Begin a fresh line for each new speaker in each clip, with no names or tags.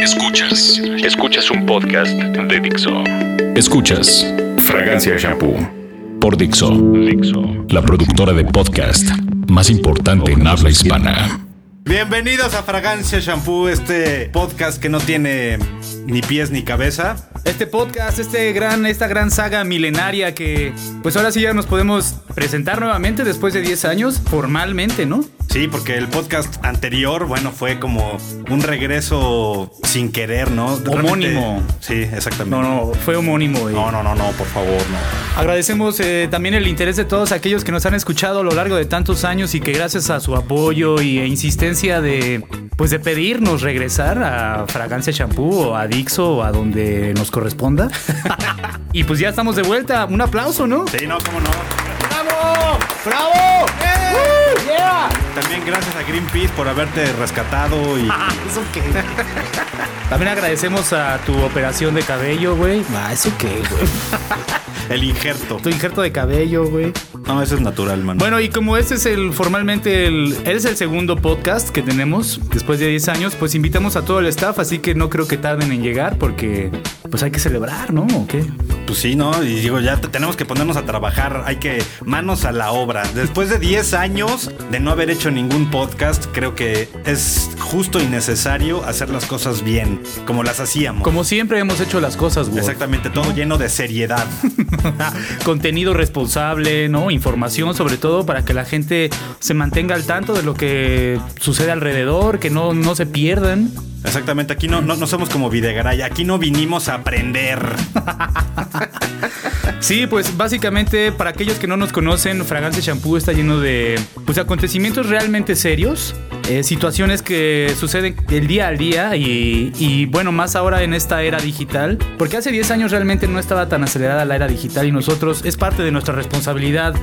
Escuchas, escuchas un podcast de Dixo. Escuchas Fragancia Shampoo por Dixo, Dixo, la productora de podcast más importante en habla hispana.
Bienvenidos a Fragancia Shampoo, este podcast que no tiene ni pies ni cabeza.
Este podcast, este gran, esta gran saga milenaria que pues ahora sí ya nos podemos presentar nuevamente después de 10 años, formalmente, ¿no?
Sí, porque el podcast anterior, bueno, fue como un regreso sin querer, ¿no?
Homónimo.
sí, exactamente.
No, no, fue homónimo. y
No, no, no, no, por favor, no.
Agradecemos eh, también el interés de todos aquellos que nos han escuchado a lo largo de tantos años y que gracias a su apoyo y e insistencia de pues de pedirnos regresar a Fragancia Shampoo o a Dixo o a donde nos corresponda. y pues ya estamos de vuelta. Un aplauso, ¿no?
Sí, no, cómo no.
¡Bravo! ¡Bravo! ¡Uh! ¡Yeah!
También gracias a Greenpeace por haberte rescatado y
¿Eso qué? También agradecemos a tu operación de cabello, güey. Ah, ¿eso qué, güey?
el injerto.
Tu injerto de cabello, güey.
No, eso es natural, man.
Bueno, y como este es el formalmente el, es el segundo podcast que tenemos después de 10 años, pues invitamos a todo el staff, así que no creo que tarden en llegar porque pues hay que celebrar, ¿no? ¿O qué?
Pues sí, ¿no? Y digo, ya te- tenemos que ponernos a trabajar, hay que manos a la obra. Después de 10 años de no haber hecho ningún podcast, creo que es justo y necesario hacer las cosas bien, como las hacíamos.
Como siempre hemos hecho las cosas, güey.
Exactamente, todo lleno de seriedad.
Contenido responsable, ¿no? Información sobre todo para que la gente se mantenga al tanto de lo que sucede alrededor, que no, no se pierdan.
Exactamente, aquí no, no, no somos como Videgaray, aquí no vinimos a aprender.
Sí, pues básicamente para aquellos que no nos conocen, Fragancia Shampoo está lleno de pues acontecimientos realmente serios, eh, situaciones que suceden el día al día y, y, bueno, más ahora en esta era digital, porque hace 10 años realmente no estaba tan acelerada la era digital y nosotros es parte de nuestra responsabilidad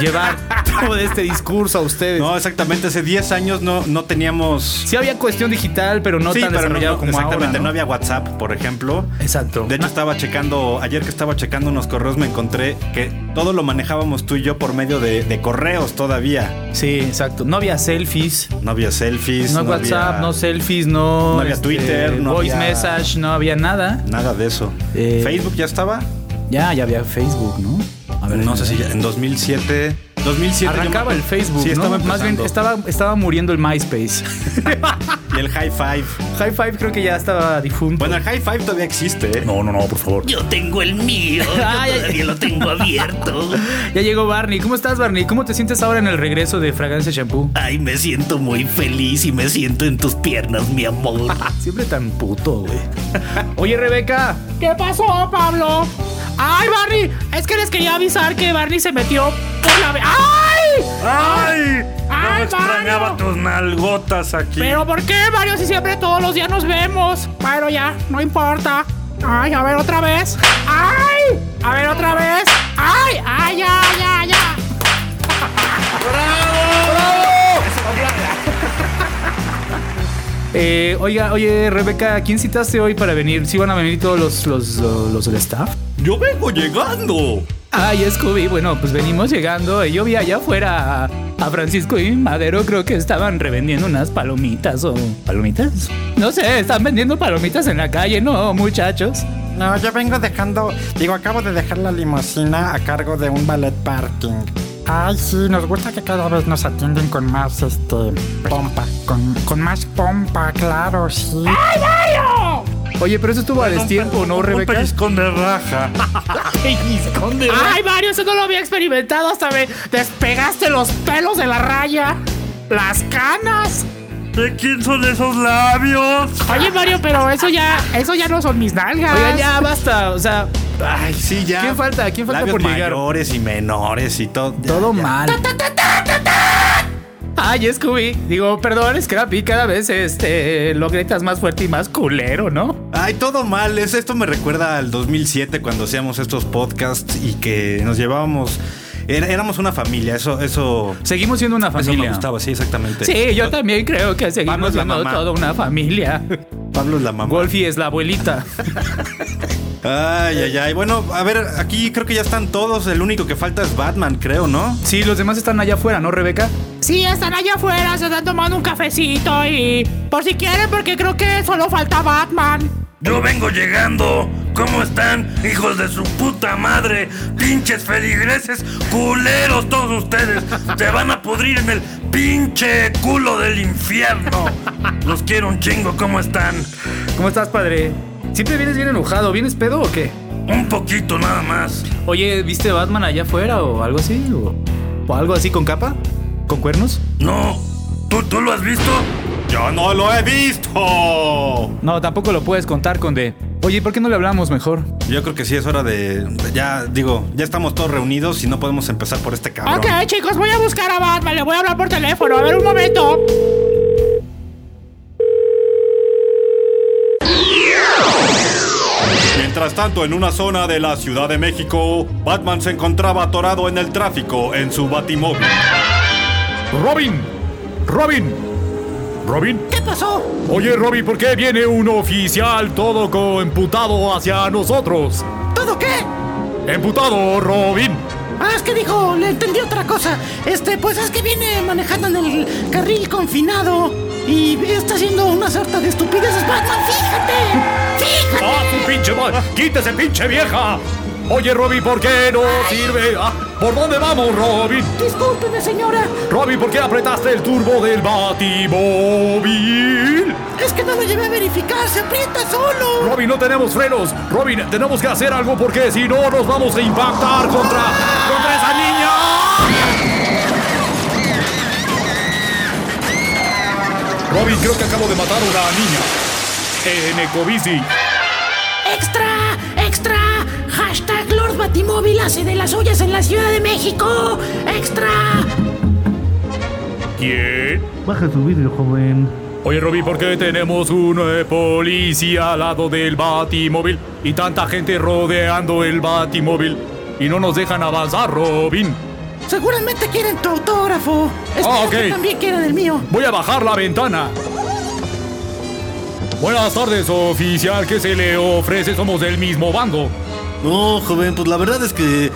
llevar todo este discurso a ustedes.
No, exactamente, hace 10 años no, no teníamos...
Sí había cuestión digital, pero no
sí,
tan
pero no,
desarrollado como
exactamente,
ahora,
no
¿no?
había WhatsApp, por ejemplo.
Exacto.
De hecho, estaba checando, ayer que estaba checando unos correos, me encontré que todo lo manejábamos tú y yo por medio de, de correos todavía.
Sí, exacto. No había selfies.
No había selfies.
No, WhatsApp,
había
no selfies, no. este,
no había Twitter, no
voice
había-
message, no había nada.
Nada de eso.
Eh,
¿Facebook ya estaba?
Ya, ya había Facebook, ¿no? A ver,
no sé si ya, en 2007. 2007 yo me
Arrancaba el Facebook,
Sí,
¿no?
estaba
Más bien estaba, estaba muriendo el MySpace.
Y el High Five.
High Five creo que ya estaba difunto.
Bueno, el High Five todavía existe, ¿eh?
no, no, no, por favor.
Yo tengo el mío, yo
Ay, ay,
todavía lo tengo abierto.
Ya llegó Barney. ¿Cómo estás, Barney? ¿Cómo te sientes ahora en el regreso de Fragancia Shampoo?
Ay, me siento muy feliz y me siento en tus piernas, mi amor.
Siempre tan puto, güey. Oye, Rebeca.
¿Qué pasó, Pablo? ¡Ay, Barney! Es que les quería avisar que Barney se metió por la... ¡Ay!
¡Ay!
¡Ay,
no extrañaba
Mario!
tus nalgotas aquí.
¿Pero por qué, Mario, si siempre todos los días nos vemos? Bueno, ya, no importa. ¡Ay, a ver otra vez! ¡Ay! A ver otra vez. ¡Ay! ¡Ay, ya, ya,
Eh, oiga, oye, Rebeca, ¿a quién citaste hoy para venir? ¿Sí van a venir todos los, los, los del staff?
Yo vengo llegando.
Ay, Scooby, bueno, pues venimos llegando. Yo vi allá afuera a, a Francisco y Madero, creo que estaban revendiendo unas palomitas o... ¿Palomitas? No sé, están vendiendo palomitas en la calle, ¿no, muchachos?
No, yo vengo dejando, digo, acabo de dejar la limusina a cargo de un ballet parking. Ay, sí, nos gusta que cada vez nos atienden con más, este, pompa, con, con más pompa, claro, sí.
Oye, pero eso estuvo a destiempo, ¿no,
Un
Rebeca?
pellizcón de raja.
¡Ay, Mario, eso no lo había experimentado! Hasta me despegaste los pelos de la raya. ¡Las canas!
¿De quién son esos labios?
Oye, Mario, pero eso ya, eso ya no son mis nalgas.
Oigan, ya basta, o sea,
Ay, sí, ya.
¿Quién falta? ¿Quién falta
Labios
por llegar?
mayores y menores y todo.
Todo
ya.
mal. Ay, Scooby, digo, perdón, Scrappy, cada vez este lo gritas más fuerte y más culero, ¿no?
Ay, todo mal. Es, esto me recuerda al 2007 cuando hacíamos estos podcasts y que nos llevábamos éramos una familia, eso, eso,
Seguimos siendo una
eso me
familia.
gustaba, sí, exactamente.
Sí, yo también creo que
Pablo
seguimos
es la
siendo
mamá.
toda una familia.
Pablo es la mamá.
Wolfie es la abuelita.
Ay, ay, ay. Bueno, a ver, aquí creo que ya están todos. El único que falta es Batman, creo, ¿no?
Sí, los demás están allá afuera, ¿no, Rebeca?
Sí, están allá afuera, se están tomando un cafecito y por si quieren, porque creo que solo falta Batman.
Yo vengo llegando. ¿Cómo están, hijos de su puta madre? Pinches feligreses, culeros todos ustedes. Se van a pudrir en el pinche culo del infierno. Los quiero un chingo, ¿cómo están?
¿Cómo estás, padre? ¿Siempre vienes bien enojado? ¿Vienes pedo o qué?
Un poquito nada más.
Oye, ¿viste Batman allá afuera o algo así? ¿O, o algo así con capa? ¿Con cuernos?
No. ¿Tú, tú lo has visto?
Yo no lo he visto.
No, tampoco lo puedes contar, Conde. Oye, ¿por qué no le hablamos mejor?
Yo creo que sí es hora de. Ya, digo, ya estamos todos reunidos y no podemos empezar por este cabrón.
Ok, chicos, voy a buscar a Batman, le voy a hablar por teléfono. A ver, un momento.
Mientras tanto, en una zona de la Ciudad de México, Batman se encontraba atorado en el tráfico en su batimóvil.
Robin, Robin, Robin.
¿Qué pasó?
Oye, Robin, ¿por qué viene un oficial todo emputado hacia nosotros?
¿Todo qué?
Emputado, Robin.
Ah, es que dijo, le entendí otra cosa. Este, pues es que viene manejando en el carril confinado y está haciendo una sarta de estupideces. Batman, fíjate. Fíjate.
¡Ah, su pinche mal! ¡Quítese, pinche vieja! Oye, Robin, ¿por qué no sirve? Ah, ¿Por dónde vamos, Robin?
Discúlpeme, señora.
Robin, ¿por qué apretaste el turbo del batimóvil?
Es que no lo llevé a verificar, se aprieta solo.
Robin, no tenemos frenos. Robin, tenemos que hacer algo porque si no nos vamos a impactar contra, contra esa niña. Robin, creo que acabo de matar a una niña. En Ecobici.
¡Extra! ¡Extra! Batimóvil hace de las ollas en la Ciudad de México. ¡Extra!
¿Quién?
Baja su vidrio, joven.
Oye, Robin, ¿por qué tenemos un eh, policía al lado del batimóvil y tanta gente rodeando el batimóvil y no nos dejan avanzar, Robin?
Seguramente quieren tu autógrafo. Espero
Ah, ok.
que también quieran el mío.
Voy a bajar la ventana. Buenas tardes, oficial. ¿Qué se le ofrece? Somos del mismo bando.
No, joven, pues la verdad es que eh,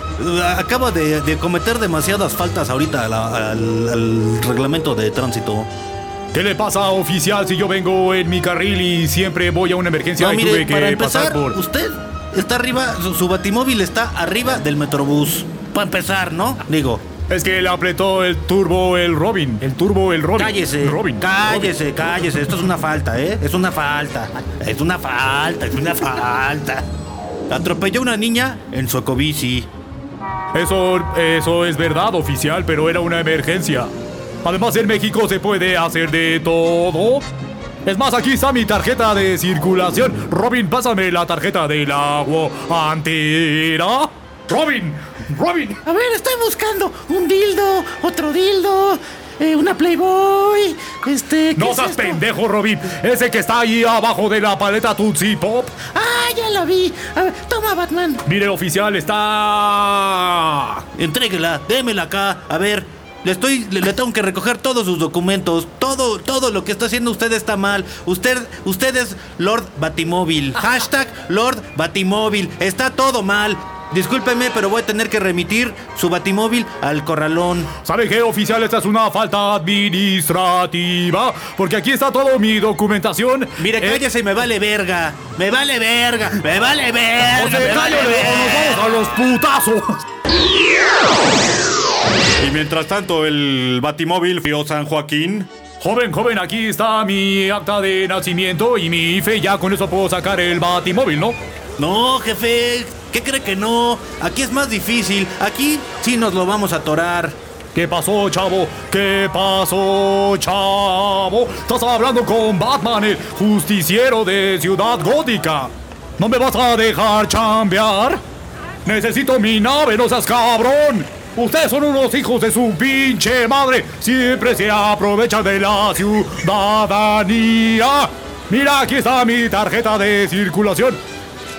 acaba de, de cometer demasiadas faltas ahorita al, al reglamento de tránsito.
¿Qué le pasa, oficial, si yo vengo en mi carril y siempre voy a una emergencia
No,
y
mire,
tuve que
para empezar,
pasar por...
usted está arriba, su, su batimóvil está arriba del metrobús. Para empezar, ¿no? Digo,
Es que le apretó el turbo el Robin. El turbo el Robin.
cállese,
Robin.
cállese, cállese. Esto es una falta, ¿eh? Es una falta. Es una falta, es una falta. Atropelló a una niña en su ecobici.
Eso, eso es verdad, oficial, pero era una emergencia. Además, en México se puede hacer de todo. Es más, aquí está mi tarjeta de circulación. Robin, pásame la tarjeta del agua antera. Robin, Robin.
A ver, estoy buscando un dildo, otro dildo, eh, una Playboy. Este. ¿qué
No
es
seas
esto?
pendejo, Robin. Ese que está ahí abajo de la paleta Tootsie Pop.
Ah, ya la vi. A ver, toma, Batman.
Mire, oficial, está...
Entréguela, démela acá. A ver, le estoy, le, le tengo que recoger todos sus documentos. Todo, todo lo que está haciendo usted está mal. Usted, usted es Lord Batimóvil. Hashtag Lord Batimóvil. Está todo mal. Discúlpeme, pero voy a tener que remitir su batimóvil al corralón.
¿Sabe qué, oficial? Esta es una falta administrativa. Porque aquí está toda mi documentación.
Mire,
Eh,
cállese y me vale verga. Me vale verga. Me vale verga.
O se
me
calle
vale
o nos
verga.
vamos a los putazos.
Y mientras tanto, el batimóvil Fío San Joaquín.
Joven, joven, aquí está mi acta de nacimiento y mi IFE. Ya con eso puedo sacar el batimóvil, ¿no?
No, jefe. ¿Qué cree que no? Aquí es más difícil. Aquí sí nos lo vamos a atorar.
¿Qué pasó, chavo? ¿Qué pasó, chavo? Estás hablando con Batman, el justiciero de Ciudad Gótica. ¿No me vas a dejar chambear? Necesito mi nave, no seas cabrón. Ustedes son unos hijos de su pinche madre. Siempre se aprovechan de la ciudadanía. Mira, aquí está mi tarjeta de circulación.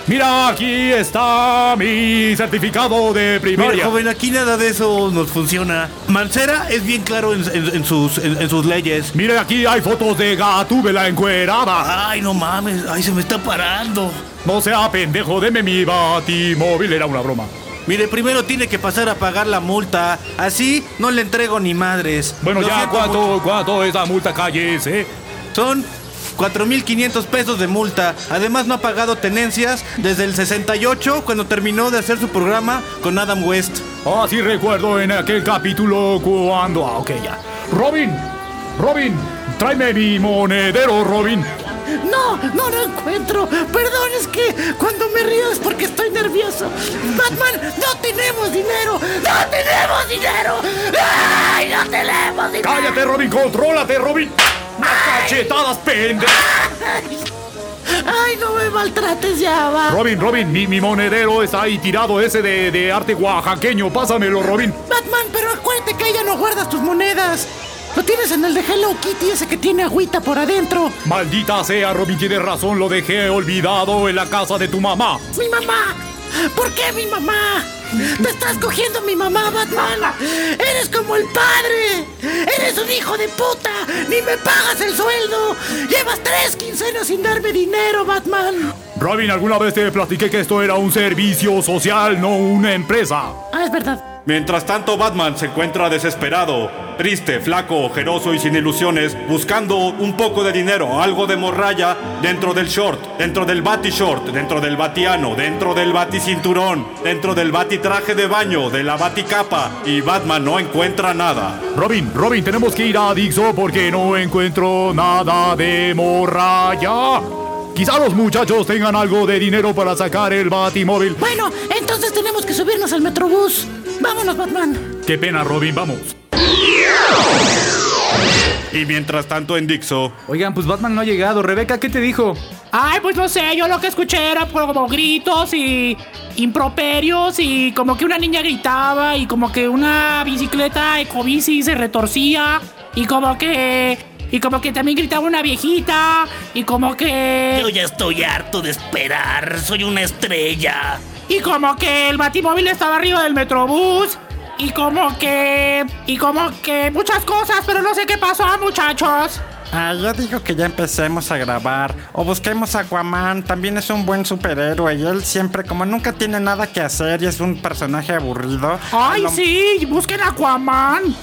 Mira, aquí está mi certificado de primaria.
joven, aquí nada de eso nos funciona. Mancera es bien claro en, en- en sus, en, en sus leyes.
Mire, aquí hay fotos de Gatúbela encuerada.
Ay, no mames, ay, se me está parando.
No sea pendejo, deme mi batimóvil, era una broma.
Mire, primero tiene que pasar a pagar la multa. Así no le entrego ni madres.
Bueno,
Lo
ya, ¿cuánto,
mucho.
cuánto es la multa calles, eh?
Son 4.500 pesos de multa. Además no ha pagado tenencias desde el 68 cuando terminó de hacer su programa con Adam West.
Ah, sí recuerdo en aquel capítulo cuando... Ah, ok, ya. Robin, Robin, tráeme mi monedero, Robin.
No, no lo encuentro. Perdón, es que cuando me río es porque estoy nervioso. Batman, no tenemos dinero. No tenemos dinero. ¡Ay, no tenemos dinero!
Cállate, Robin, contrólate, Robin. Cachetadas, pendejo.
Ay, no me maltrates ya, va.
Robin, Robin, mi, mi monedero está ahí tirado, ese de, de arte oaxaqueño. Pásamelo, Robin.
Batman, pero acuérdate que ya no guardas tus monedas. Lo tienes en el de Hello Kitty, ese que tiene agüita por adentro.
Maldita sea, Robin, tienes razón, lo dejé olvidado en la casa de tu mamá.
¡Mi mamá! ¿Por qué mi mamá? ¡Te estás cogiendo a mi mamá, Batman! ¡Eres como el padre! ¡Eres un hijo de puta! ¡Ni me pagas el sueldo! ¡Llevas tres quincenas sin darme dinero, Batman!
Robin, alguna vez te platiqué que esto era un servicio social, no una empresa.
Ah, es verdad.
Mientras tanto, Batman se encuentra desesperado, triste, flaco, ojeroso y sin ilusiones, buscando un poco de dinero, algo de morralla dentro del short, dentro del bati short, dentro del batiano, dentro del bati cinturón, dentro del bati traje de baño, de la bati capa, y Batman no encuentra nada.
Robin, Robin, tenemos que ir a Dixo porque no encuentro nada de morralla. Quizá los muchachos tengan algo de dinero para sacar el batimóvil.
Bueno, entonces tenemos que subirnos al metrobús. Vámonos, Batman.
Qué pena, Robin, vamos.
Y mientras tanto en Dixo,
Oigan, pues Batman no ha llegado. Rebeca, ¿qué te dijo?
Ay, pues no sé, yo lo que escuché era como gritos y improperios y como que una niña gritaba y como que una bicicleta ecobici se retorcía y como que y como que también gritaba una viejita y como que
Yo ya estoy harto de esperar. Soy una estrella.
Y como que el batimóvil estaba arriba del metrobús y como que y como que muchas cosas, pero no sé qué pasó, muchachos.
Ah, yo digo que ya empecemos a grabar. O busquemos a Aquaman, también es un buen superhéroe. Y él siempre, como nunca tiene nada que hacer y es un personaje aburrido.
Ay,
lo-
sí, busquen a Aquaman.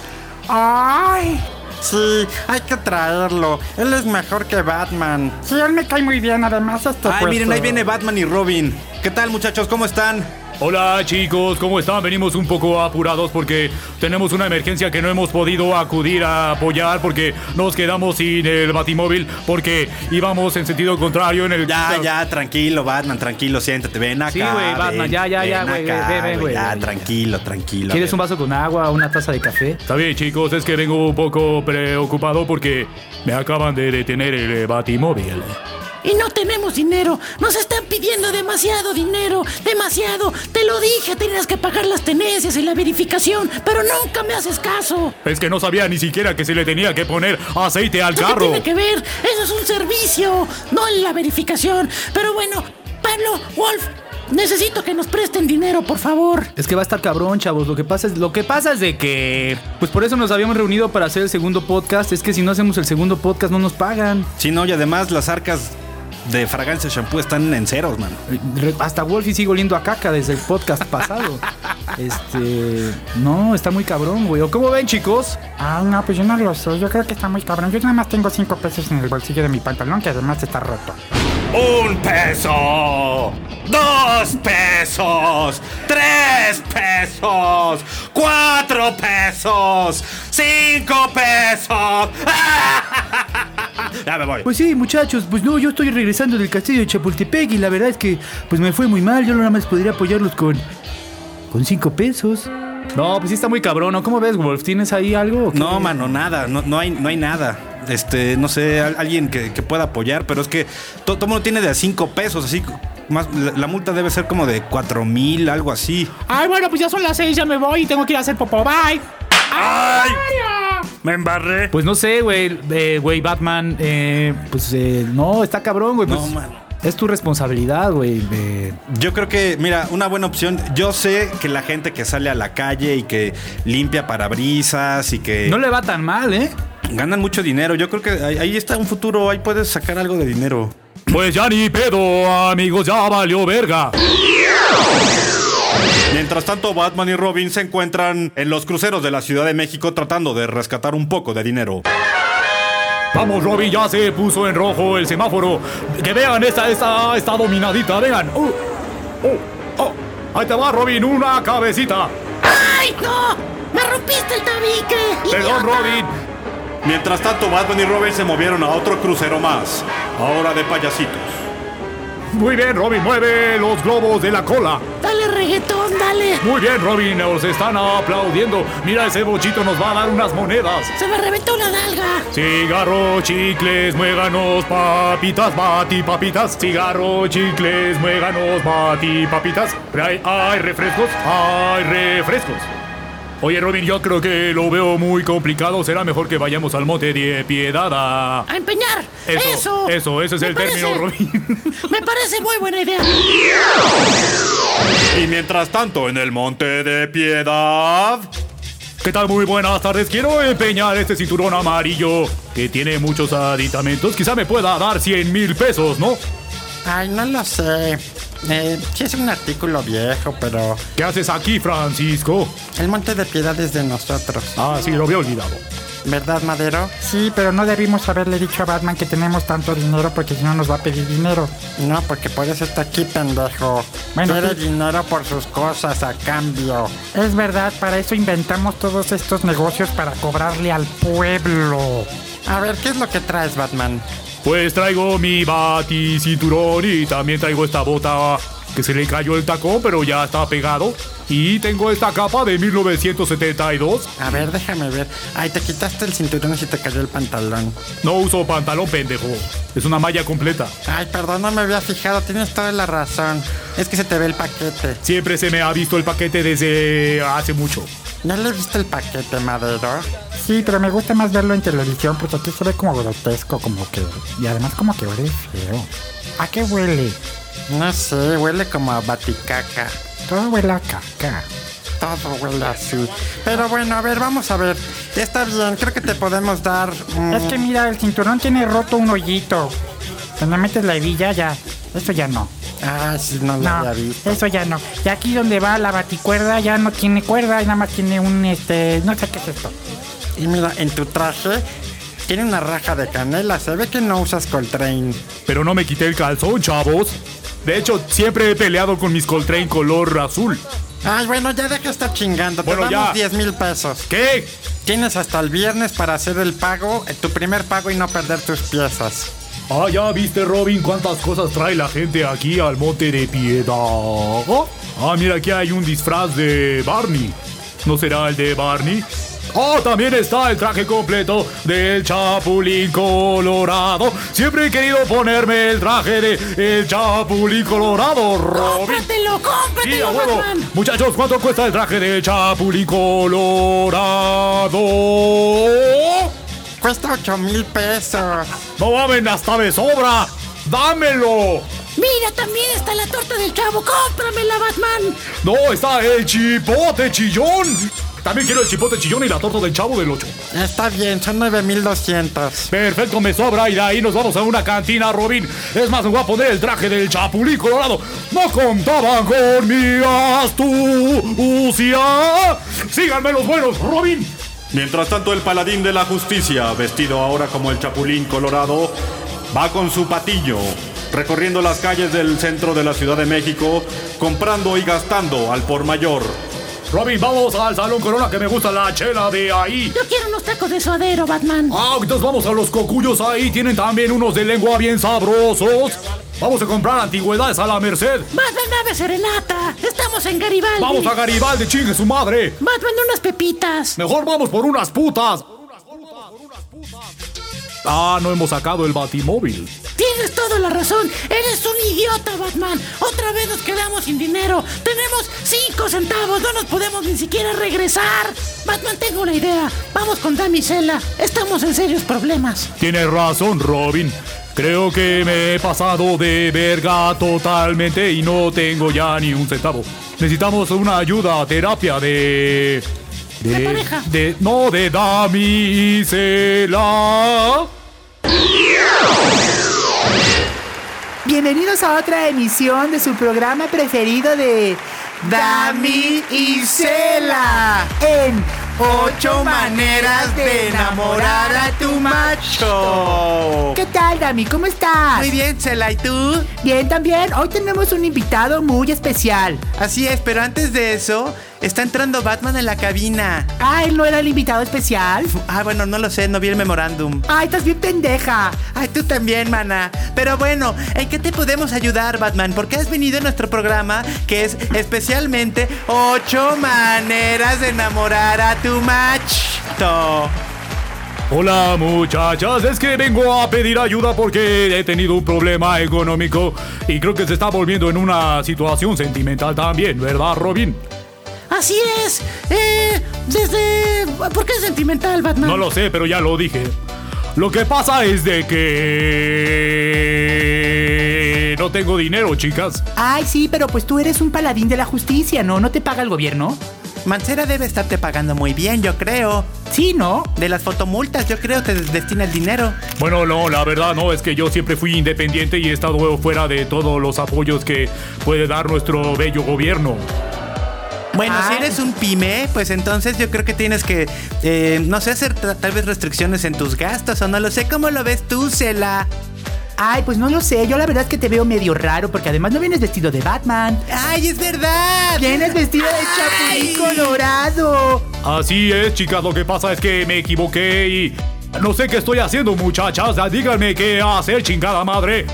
Ay.
Sí, hay que traerlo. Él es mejor que Batman. Sí, él me cae muy bien. Además, este
Ay, miren, ahí viene Batman y Robin. ¿Qué tal, muchachos? ¿Cómo están?
Hola chicos, ¿cómo están? Venimos un poco apurados porque tenemos una emergencia que no hemos podido acudir a apoyar porque nos quedamos sin el batimóvil porque íbamos en sentido contrario en el...
Ya, ya, tranquilo, Batman, tranquilo, siéntate, ven acá.
Sí, güey, Batman,
ven,
ya, ya, ya, güey,
acá,
ven, ven, güey,
Ya, tranquilo, tranquilo.
¿Quieres un vaso con agua, una taza de café? Está bien chicos, es que vengo un poco preocupado porque me acaban de detener el batimóvil.
Y no tenemos dinero. Nos están pidiendo demasiado dinero. Demasiado. Te lo dije, tenías que pagar las tenencias y la verificación. Pero nunca me haces caso.
Es que no sabía ni siquiera que se le tenía que poner aceite al
¿Eso qué
carro.
tiene que ver? Eso es un servicio, no la verificación. Pero bueno, Pablo, Wolf, necesito que nos presten dinero, por favor.
Es que va a estar cabrón, chavos. Lo que pasa es, lo que pasa es de que, pues por eso nos habíamos reunido para hacer el segundo podcast. Es que si no hacemos el segundo podcast no nos pagan.
Sí, no, y además las arcas de fragancia shampoo están en ceros, man.
Re- Hasta Wolfie sigue oliendo a caca desde el podcast pasado. Este, no, está muy cabrón, güey. ¿O cómo ven, chicos?
Ay, no, pues yo no lo sé. Yo creo que está muy cabrón. Yo nada más tengo cinco pesos en el bolsillo de mi pantalón, que además está roto.
Un peso, dos pesos, tres pesos, cuatro pesos, cinco pesos. Ya me voy.
Pues sí, muchachos, pues no, yo estoy regresando del castillo de Chapultepec y la verdad es que pues me fue muy mal. Yo nada más podría apoyarlos con con cinco pesos. No, pues sí está muy cabrón, ¿no? ¿Cómo ves, Wolf? ¿Tienes ahí algo? o qué?
No, mano, nada, no, no hay, no hay nada. Este, no sé, al- alguien que, que pueda apoyar, pero es que to- todo mundo tiene de a cinco pesos, así más la, la multa debe ser como de cuatro mil, algo así.
Ay, bueno, pues ya son las seis, ya me voy y tengo que ir a hacer popó. Bye.
¡Ay! Me embarré.
Pues no sé, güey, eh, güey, Batman, eh, pues eh, no, está cabrón, güey.
No,
pues,
mano.
es tu responsabilidad, güey.
Yo creo que, mira, una buena opción. Yo sé que la gente que sale a la calle y que limpia parabrisas y que
No le va tan mal, ¿eh?
ganan mucho dinero. Yo creo que ahí, ahí está un futuro. Ahí puedes sacar algo de dinero.
Pues ya ni pedo, amigos, ya valió verga.
Mientras tanto, Batman y Robin se encuentran en los cruceros de la Ciudad de México tratando de rescatar un poco de dinero.
Vamos, Robin, ya se puso en rojo el semáforo. Que vean, esta, esta está dominadita, vean. Uh, oh, oh. Ahí te va, Robin, una cabecita.
¡Ay, no! ¡Me rompiste el tabique!
Perdón,
idiota!
Robin.
Mientras tanto, Batman y Robin se movieron a otro crucero más, ahora de payasitos.
Muy bien, Robin, mueve los globos de la cola.
Dale reggaetón, dale.
Muy bien, Robin, nos están aplaudiendo. Mira, ese bochito nos va a dar unas monedas.
Se me reventó una nalga.
Cigarro, chicles, muéganos, papitas, bati, papitas. Cigarro, chicles, muéganos, bati, papitas. Hay, hay refrescos, hay refrescos. Oye, Robin, yo creo que lo veo muy complicado. Será mejor que vayamos al monte de piedad a...
A empeñar.
Eso,
Eso.
eso, ese es
Me
el término, Robin.
Me parece muy buena idea.
Y mientras tanto, en el Monte de Piedad...
¿Qué tal? Muy buenas tardes. Quiero empeñar este cinturón amarillo que tiene muchos aditamentos. Quizá me pueda dar 100 mil pesos, ¿no?
Ay, no lo sé. Eh, sí es un artículo viejo, pero
¿Qué haces aquí, Francisco?
el Monte de Piedad es de nosotros.
Ah, sí, lo había olvidado.
¿Verdad, Madero?
Sí, pero no debimos haberle dicho a Batman que tenemos tanto dinero porque si no nos va a pedir dinero.
No, porque por eso está aquí, pendejo.
Bueno,
Quiere
sí.
dinero por sus cosas a cambio.
Es verdad, para eso inventamos todos estos negocios para cobrarle al pueblo.
A ver, ¿qué es lo que traes, Batman?
Pues traigo mi bati cinturón y también traigo esta bota que se le cayó el tacón, pero ya está pegado. Y tengo esta capa de 1972.
A ver, déjame ver. Ay, te quitaste el cinturón y se te cayó el pantalón.
No uso pantalón, pendejo. Es una malla completa.
Ay, perdón, no me había fijado. Tienes toda la razón. Es que se te ve el paquete.
Siempre se me ha visto el paquete desde hace mucho.
¿Ya le viste el paquete, Madero?
Sí, pero me gusta más verlo en televisión porque aquí se ve como grotesco, como que... Y además como que huele feo. ¿A qué huele?
No sé, huele como a baticaca.
Todo huele a caca.
Todo huele así. Pero bueno, a ver, vamos a ver. Está bien, creo que te podemos dar. mm,
Es que mira, el cinturón tiene roto un hoyito. Cuando metes la hebilla ya... Eso ya no.
Ah, sí, no lo
No,
había visto.
eso ya no. Y aquí donde va la baticuerda ya no tiene cuerda y nada más tiene un, este... No sé qué es esto.
Y mira, en tu traje tiene una raja de canela. Se ve que no usas Coltrane.
Pero no me quité el calzón, chavos. De hecho, siempre he peleado con mis Coltrane color azul.
Ay, bueno, ya deja de estar chingando. Te damos
ya.
10 mil pesos.
¿Qué?
Tienes hasta el viernes para hacer el pago, eh, tu primer pago y no perder tus piezas.
Ah, ya viste, Robin, cuántas cosas trae la gente aquí al monte de piedad. Ah, mira, aquí hay un disfraz de Barney. ¿No será el de Barney? Ah, también está el traje completo del Chapulín Colorado. Siempre he querido ponerme el traje de el Chapulín Colorado, Robin.
¡Cómpratelo, cómpratelo!
Muchachos, ¿cuánto cuesta el traje de Chapulín Colorado?
Cuesta 8 mil pesos.
No mames, hasta me sobra. ¡Dámelo!
Mira, también está la torta del chavo. ¡Cómpramela, Batman!
No, está el chipote chillón. También quiero el chipote chillón y la torta del chavo del 8.
Está bien, son 9200.
Perfecto, me sobra y de ahí nos vamos a una cantina, Robin. Es más, me voy a poner el traje del chapulín colorado. No contaban con mi astucia. Síganme los buenos, Robin.
Mientras tanto, el paladín de la justicia, vestido ahora como el Chapulín Colorado, va con su patillo, recorriendo las calles del centro de la Ciudad de México, comprando y gastando al por mayor.
Robin, vamos al Salón Corona que me gusta la chela de ahí.
Yo quiero unos tacos de suadero, Batman.
Ah, entonces vamos a los cocuyos ahí. Tienen también unos de lengua bien sabrosos. Vamos a comprar antigüedades a la merced.
Batman, dame serenata. Estamos en Garibaldi.
Vamos a Garibaldi, chingue su madre.
Batman, unas pepitas.
Mejor vamos por unas putas. Ah, no hemos sacado el batimóvil.
Tienes toda la razón. Eres un idiota, Batman. Otra vez nos quedamos sin dinero. Tenemos cinco centavos. No nos podemos ni siquiera regresar. Batman, tengo una idea. Vamos con damisela. Estamos en serios problemas.
Tienes razón, Robin. Creo que me he pasado de verga totalmente y no tengo ya ni un centavo. Necesitamos una ayuda, terapia de... De,
pareja.
de- no, de damisela.
Bienvenidos a otra emisión de su programa preferido de Dami y Cela en Ocho Maneras de Enamorar a tu Macho. ¿Qué tal, Dami? ¿Cómo estás?
Muy bien, Cela, ¿y tú?
Bien, también. Hoy tenemos un invitado muy especial.
Así es, pero antes de eso, está entrando Batman en la cabina.
Ah, él no era el invitado especial.
Ah, bueno, no lo sé, no vi el memorándum.
Ay, estás bien pendeja.
Ay, tú también, mana. Pero bueno, ¿en qué te podemos ayudar, Batman? Porque has venido a nuestro programa que es especialmente ocho maneras de enamorar a tu macho.
Hola muchachas, es que vengo a pedir ayuda porque he tenido un problema económico y creo que se está volviendo en una situación sentimental también, ¿verdad Robin?
Así es. Eh, desde... ¿Por qué es sentimental, Batman?
No lo sé, pero ya lo dije. Lo que pasa es de que no tengo dinero, chicas.
Ay, sí, pero pues tú eres un paladín de la justicia, ¿no? ¿No te paga el gobierno?
Mancera debe estarte pagando muy bien, yo creo.
Sí, ¿no?
De las fotomultas, yo creo, te destina el dinero.
Bueno, no, la verdad no, es que yo siempre fui independiente y he estado fuera de todos los apoyos que puede dar nuestro bello gobierno.
Bueno, si
Ay.
eres un pyme, pues entonces yo creo que tienes que, eh, no sé, hacer tal vez restricciones en tus gastos o no lo sé. ¿Cómo lo ves tú, Cela?
Ay, pues no lo sé. Yo la verdad es que te veo medio raro porque además no vienes vestido de Batman.
¡Ay, es verdad!
Vienes vestido de Chapulín Colorado.
Así es, chicas, lo que pasa es que me equivoqué y no sé qué estoy haciendo, muchachas. Díganme qué hacer, chingada madre.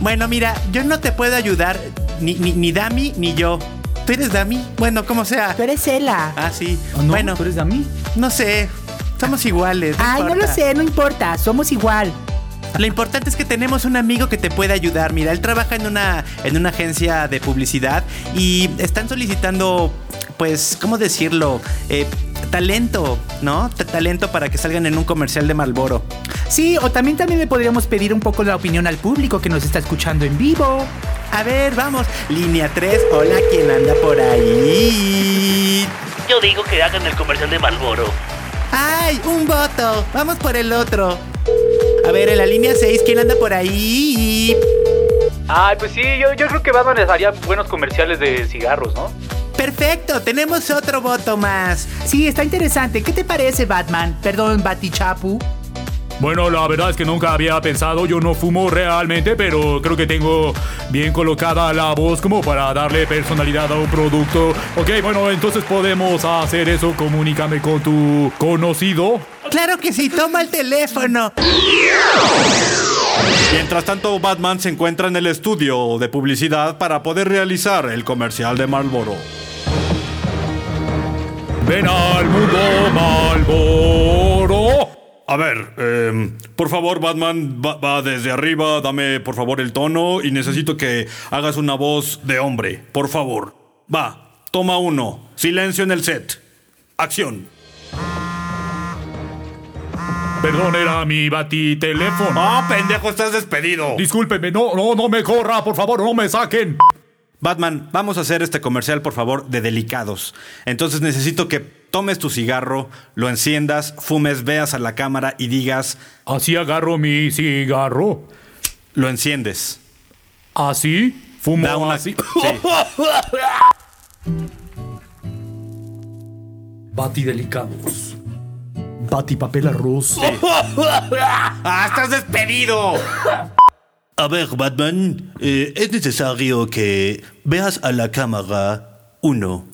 Bueno, mira, yo no te puedo ayudar, ni, ni, ni Dami ni yo. ¿Tú eres Dami? Bueno, como sea.
Tú eres Ela.
Ah, sí.
¿O no?
Bueno,
¿Tú eres de mí?
no sé. Somos iguales.
Ay, no lo sé, no importa. Somos igual.
Lo importante es que tenemos un amigo que te puede ayudar. Mira, él trabaja en una, en una agencia de publicidad y están solicitando, pues, ¿cómo decirlo? Eh, talento, ¿no? T- talento para que salgan en un comercial de Malboro.
Sí, o también también le podríamos pedir un poco la opinión al público que nos está escuchando en vivo.
A ver, vamos. Línea 3, hola, ¿quién anda por ahí?
Yo digo que hagan el comercial de Malboro.
¡Ay, un voto! Vamos por el otro. A ver, en la línea 6, ¿quién anda por ahí?
Ay, pues sí, yo, yo creo que Batman les haría buenos comerciales de cigarros, ¿no?
Perfecto, tenemos otro voto más.
Sí, está interesante. ¿Qué te parece, Batman? Perdón, Batichapu.
Bueno, la verdad es que nunca había pensado, yo no fumo realmente, pero creo que tengo bien colocada la voz como para darle personalidad a un producto. Ok, bueno, entonces podemos hacer eso, comunícame con tu conocido.
Claro que sí, toma el teléfono.
Mientras tanto, Batman se encuentra en el estudio de publicidad para poder realizar el comercial de Marlboro.
Ven al mundo Malboro.
A ver, eh, por favor, Batman, va, va desde arriba, dame por favor el tono y necesito que hagas una voz de hombre, por favor. Va, toma uno, silencio en el set. Acción.
Perdón, era mi batiteléfono.
¡Ah, pendejo, estás despedido!
Discúlpeme, no, no, no me corra, por favor, no me saquen.
Batman, vamos a hacer este comercial, por favor, de delicados. Entonces necesito que tomes tu cigarro, lo enciendas, fumes, veas a la cámara y digas,
Así agarro mi cigarro.
lo enciendes.
Así, fumo
Da una-
así.
Sí.
Bati delicados. Bati papel arroz.
¡Ah, estás despedido!
A ver, Batman, eh, es necesario que veas a la cámara uno.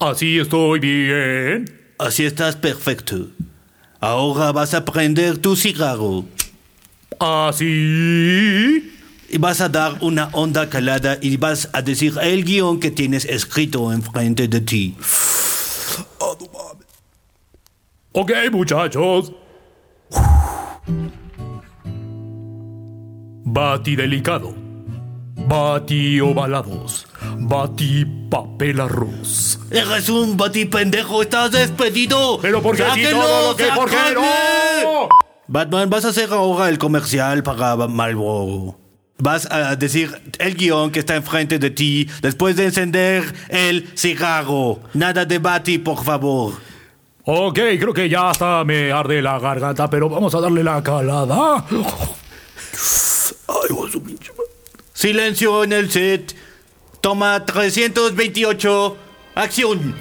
Así estoy bien.
Así estás perfecto. Ahora vas a prender tu cigarro
Así.
y vas a dar una onda calada y vas a decir el guion que tienes escrito enfrente de ti.
Ok, muchachos. Bati delicado. Bati ovalados. Bati papel arroz.
Eres un batipendejo, estás despedido.
Pero ¿por qué sí
¡Sáquenlo,
todo lo que por qué
sácame!
no?
Batman, vas a hacer ahora el comercial para Marlboro. Vas a decir el guion que está enfrente de ti después de encender el cigarro. Nada de Bati, por favor.
Ok, creo que ya hasta me arde la garganta, pero vamos a darle la calada.
Silencio en el set. Toma 328. Acción.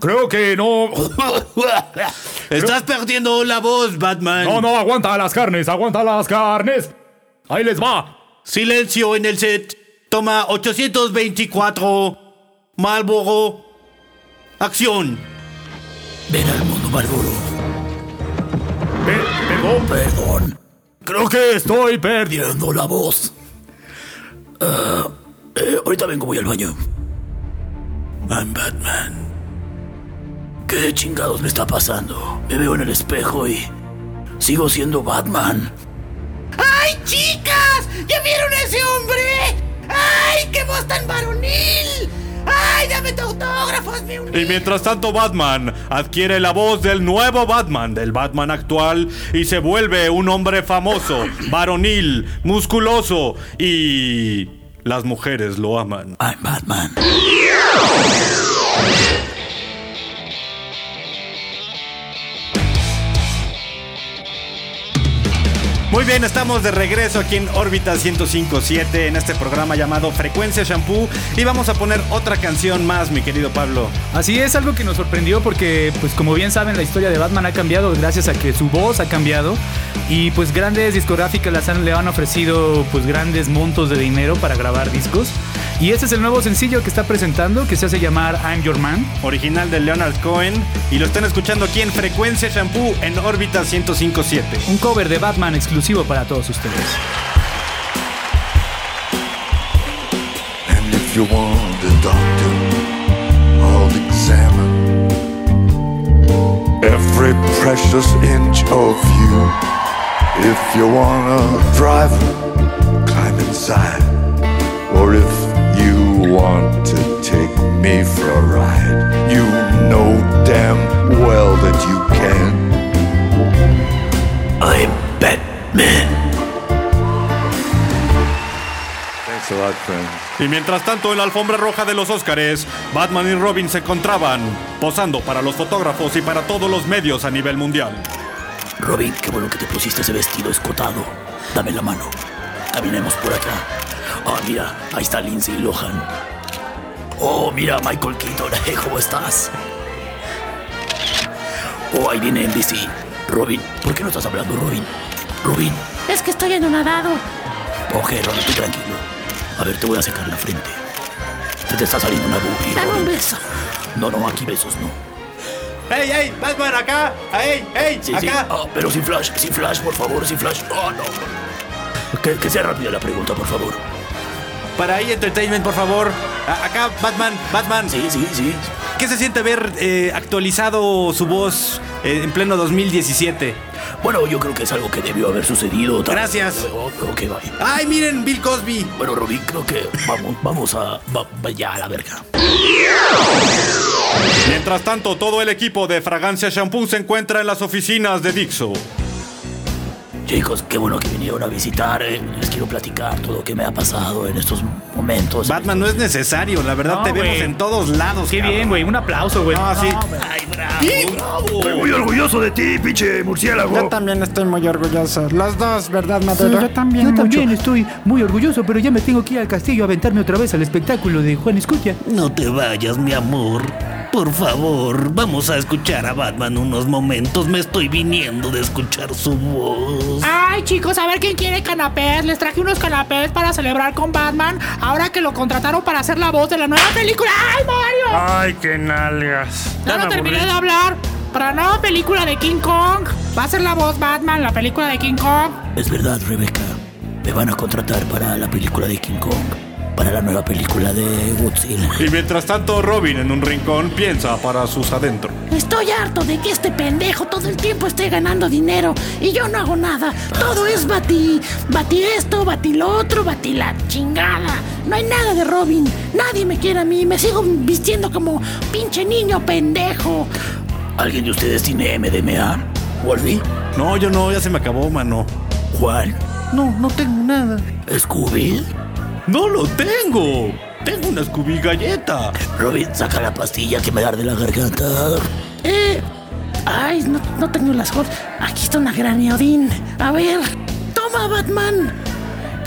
Creo que no.
Estás perdiendo la voz, Batman.
No, no, aguanta las carnes, aguanta las carnes. Ahí les va.
Silencio en el set. Toma 824. Marlboro. Acción.
Pe- perdón. Perdón. Creo que estoy perdiendo la voz. Ah, eh, ahorita vengo, voy al baño. I'm Batman. ¿Qué chingados me está pasando? Me veo en el espejo y sigo siendo Batman.
¡Ay, chicas! ¿Ya vieron a ese hombre? ¡Ay, qué voz tan varonil! ¡Ay, dame tu autógrafo.
Y mientras tanto Batman adquiere la voz del nuevo Batman, del Batman actual, y se vuelve un hombre famoso, varonil, musculoso y... Las mujeres lo aman.
I'm Batman.
Muy bien, estamos de regreso aquí en órbita 1057 en este programa llamado Frecuencia Shampoo y vamos a poner otra canción más, mi querido Pablo.
Así es, algo que nos sorprendió porque, pues como bien saben, la historia de Batman ha cambiado gracias a que su voz ha cambiado y pues grandes discográficas las han- le han ofrecido pues grandes montos de dinero para grabar discos. Y este es el nuevo sencillo que está presentando que se hace llamar I'm Your Man.
Original de Leonard Cohen y lo están escuchando aquí en Frecuencia Shampoo en órbita 1057.
Un cover de Batman exclusivo para todos ustedes.
And if you want a doctor, I'll examine every precious inch of you. If you wanna drive, climb inside. Or if you want to take me for a ride, you
Y mientras tanto en la alfombra roja de los Óscares, Batman y Robin se encontraban posando para los fotógrafos y para todos los medios a nivel mundial.
Robin, qué bueno que te pusiste ese vestido escotado. Dame la mano. Caminemos por acá. Ah, mira, ahí está Lindsay Lohan. Oh, mira, Michael Keaton. ¿Cómo estás? Oh, ahí viene NBC. Robin, ¿por qué no estás hablando, Robin? Robin.
Es que estoy anonadado.
Ok, Robin, tú tranquilo. A ver, te voy a secar la frente. Te te está saliendo una boobie,
Dame un beso.
No, no, aquí besos no.
¡Ey, ey! ¡Batman acá! ¡Ey, ey!
Sí, sí.
¡Acá!
Ah, pero sin flash, sin flash, por favor, sin flash. Oh, no. Que, que sea rápida la pregunta, por favor.
Para ahí Entertainment, por favor. A- acá, Batman, Batman.
Sí, sí, sí.
¿Qué se siente ver eh, actualizado su voz eh, en pleno 2017?
Bueno, yo creo que es algo que debió haber sucedido. tal-
Gracias.
Oh, ok, bye.
¡Ay, miren! Bill Cosby.
Bueno, Robin, creo que vamos, vamos a. va- vaya a la verga.
Mientras tanto, todo el equipo de Fragancia Shampoo se encuentra en las oficinas de Dixo.
Chicos, qué bueno que vinieron a visitar. eh. Les quiero platicar todo lo que me ha pasado en estos momentos.
Batman, no es necesario. La verdad,
No,
te vemos en todos lados.
Qué
cabrón.
bien, güey. Un aplauso, güey.
Ah, sí.
Ay, bravo.
Estoy muy orgulloso de ti, pinche murciélago.
Yo también estoy muy orgulloso. Los dos, ¿verdad,
Sí,
Madero?
yo también
Yo
mucho.
también estoy muy orgulloso, pero ya me tengo que ir al castillo a aventarme otra vez al espectáculo de Juan Escutia.
No te vayas, mi amor. Por favor, vamos a escuchar a Batman unos momentos. Me estoy viniendo de escuchar su voz.
Ay, chicos, a ver quién quiere canapés. Les traje unos canapés para celebrar con Batman. Ahora que lo contrataron para hacer la voz de la nueva película. ¡Ay, Mario!
Ay, qué nalgas.
Ya no terminé de hablar. Para la nueva película de King Kong. Va a ser la voz Batman, la película de King Kong.
Es verdad, Rebeca. Me van a contratar para la película de King Kong.
Para la nueva película de Godzilla.
Y mientras tanto, Robin en un rincón piensa para sus adentro.
Estoy harto de que este pendejo todo el tiempo esté ganando dinero y yo no hago nada. Todo es bati, bati esto, bati lo otro, bati la chingada. No hay nada de Robin. Nadie me quiere a mí. Me sigo vistiendo como pinche niño pendejo.
¿Alguien de ustedes tiene MDMA? ¿Wolfie?
No, yo no, ya se me acabó, mano.
Juan.
No, no tengo nada.
¿Scooby?
¡No lo tengo! Tengo una Scooby galleta.
Robin, saca la pastilla que me arde la garganta.
Eh. Ay, no, no tengo las cosas. Aquí está una graniodín. A ver. Toma, Batman.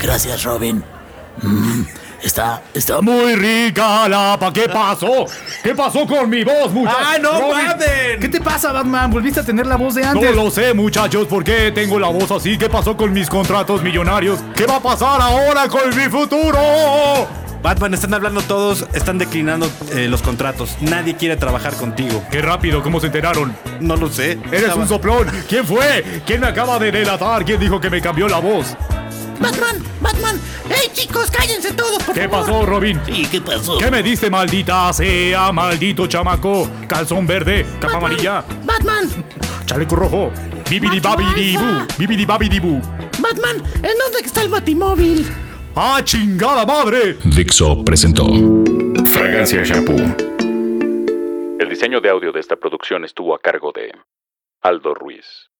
Gracias, Robin. Mm, está, está muy rica la pa. ¿Qué pasó? ¿Qué pasó con mi voz, muchachos?
¡Ay, no
Robin,
mamen!
¿Qué te pasa, Batman? Volviste a tener la voz de antes.
No lo sé, muchachos, ¿por qué tengo la voz así? ¿Qué pasó con mis contratos millonarios? ¿Qué va a pasar ahora con mi futuro?
Batman, están hablando todos, están declinando eh, los contratos. Nadie quiere trabajar contigo.
Qué rápido, ¿cómo se enteraron?
No lo sé.
Eres
Estaba-
un soplón. ¿Quién fue? ¿Quién me acaba de delatar? ¿Quién dijo que me cambió la voz?
Batman, Batman. ¡Ey, chicos, cállense todos, por
¿Qué
favor!
pasó, Robin?
¿Y qué pasó?
¿Qué me diste, maldita sea, maldito chamaco? Calzón verde, capa amarilla,
Batman,
chaleco rojo, bibidi babidi bu, bibidi babidi bu.
Batman, ¿en dónde está el batimóvil?
¡Ah, chingada madre!
Dixo presentó Fragancia Shampoo. El diseño de audio de esta producción estuvo a cargo de Aldo Ruiz.